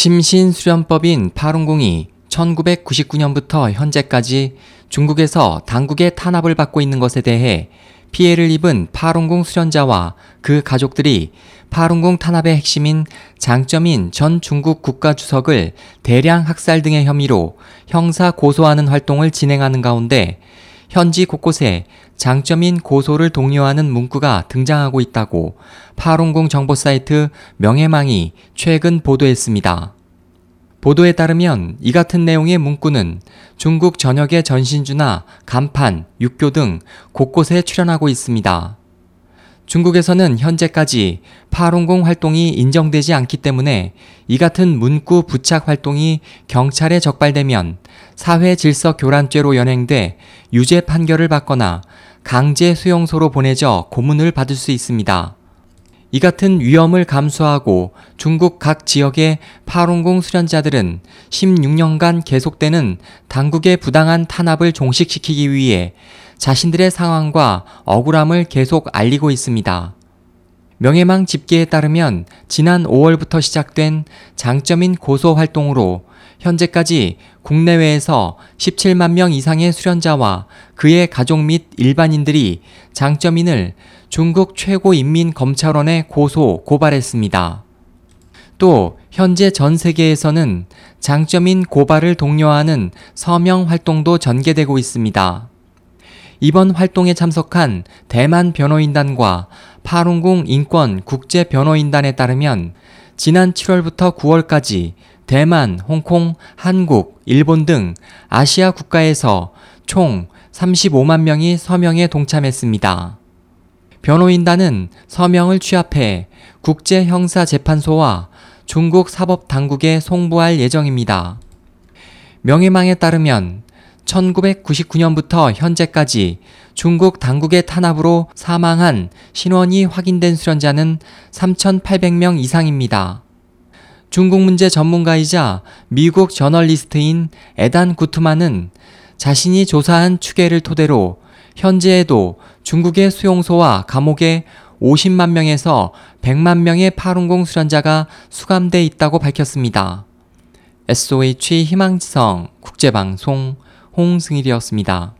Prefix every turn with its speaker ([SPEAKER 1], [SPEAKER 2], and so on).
[SPEAKER 1] 심신수련법인 파룬공이 1999년부터 현재까지 중국에서 당국의 탄압을 받고 있는 것에 대해 피해를 입은 파룬공 수련자와 그 가족들이 파룬공 탄압의 핵심인 장점인 전 중국 국가주석을 대량 학살 등의 혐의로 형사 고소하는 활동을 진행하는 가운데 현지 곳곳에 장점인 고소를 독려하는 문구가 등장하고 있다고 파룬공 정보 사이트 명예망이 최근 보도했습니다. 보도에 따르면 이 같은 내용의 문구는 중국 전역의 전신주나 간판, 육교 등 곳곳에 출현하고 있습니다. 중국에서는 현재까지 파룬공 활동이 인정되지 않기 때문에 이 같은 문구 부착 활동이 경찰에 적발되면 사회 질서 교란죄로 연행돼 유죄 판결을 받거나 강제 수용소로 보내져 고문을 받을 수 있습니다. 이 같은 위험을 감수하고 중국 각 지역의 파룬공 수련자들은 16년간 계속되는 당국의 부당한 탄압을 종식시키기 위해 자신들의 상황과 억울함을 계속 알리고 있습니다. 명예망 집계에 따르면 지난 5월부터 시작된 장점인 고소 활동으로 현재까지 국내외에서 17만 명 이상의 수련자와 그의 가족 및 일반인들이 장점인을 중국 최고인민검찰원에 고소, 고발했습니다. 또 현재 전 세계에서는 장점인 고발을 독려하는 서명 활동도 전개되고 있습니다. 이번 활동에 참석한 대만 변호인단과 파룬궁 인권 국제 변호인단에 따르면 지난 7월부터 9월까지 대만, 홍콩, 한국, 일본 등 아시아 국가에서 총 35만 명이 서명에 동참했습니다. 변호인단은 서명을 취합해 국제형사재판소와 중국 사법당국에 송부할 예정입니다. 명예망에 따르면 1999년부터 현재까지 중국 당국의 탄압으로 사망한 신원이 확인된 수련자는 3,800명 이상입니다. 중국 문제 전문가이자 미국 저널리스트인 에단 구트만은 자신이 조사한 추계를 토대로 현재에도 중국의 수용소와 감옥에 50만 명에서 100만 명의 파룬공 수련자가 수감돼 있다고 밝혔습니다. SOH 희망지성 국제방송 홍승일이었습니다.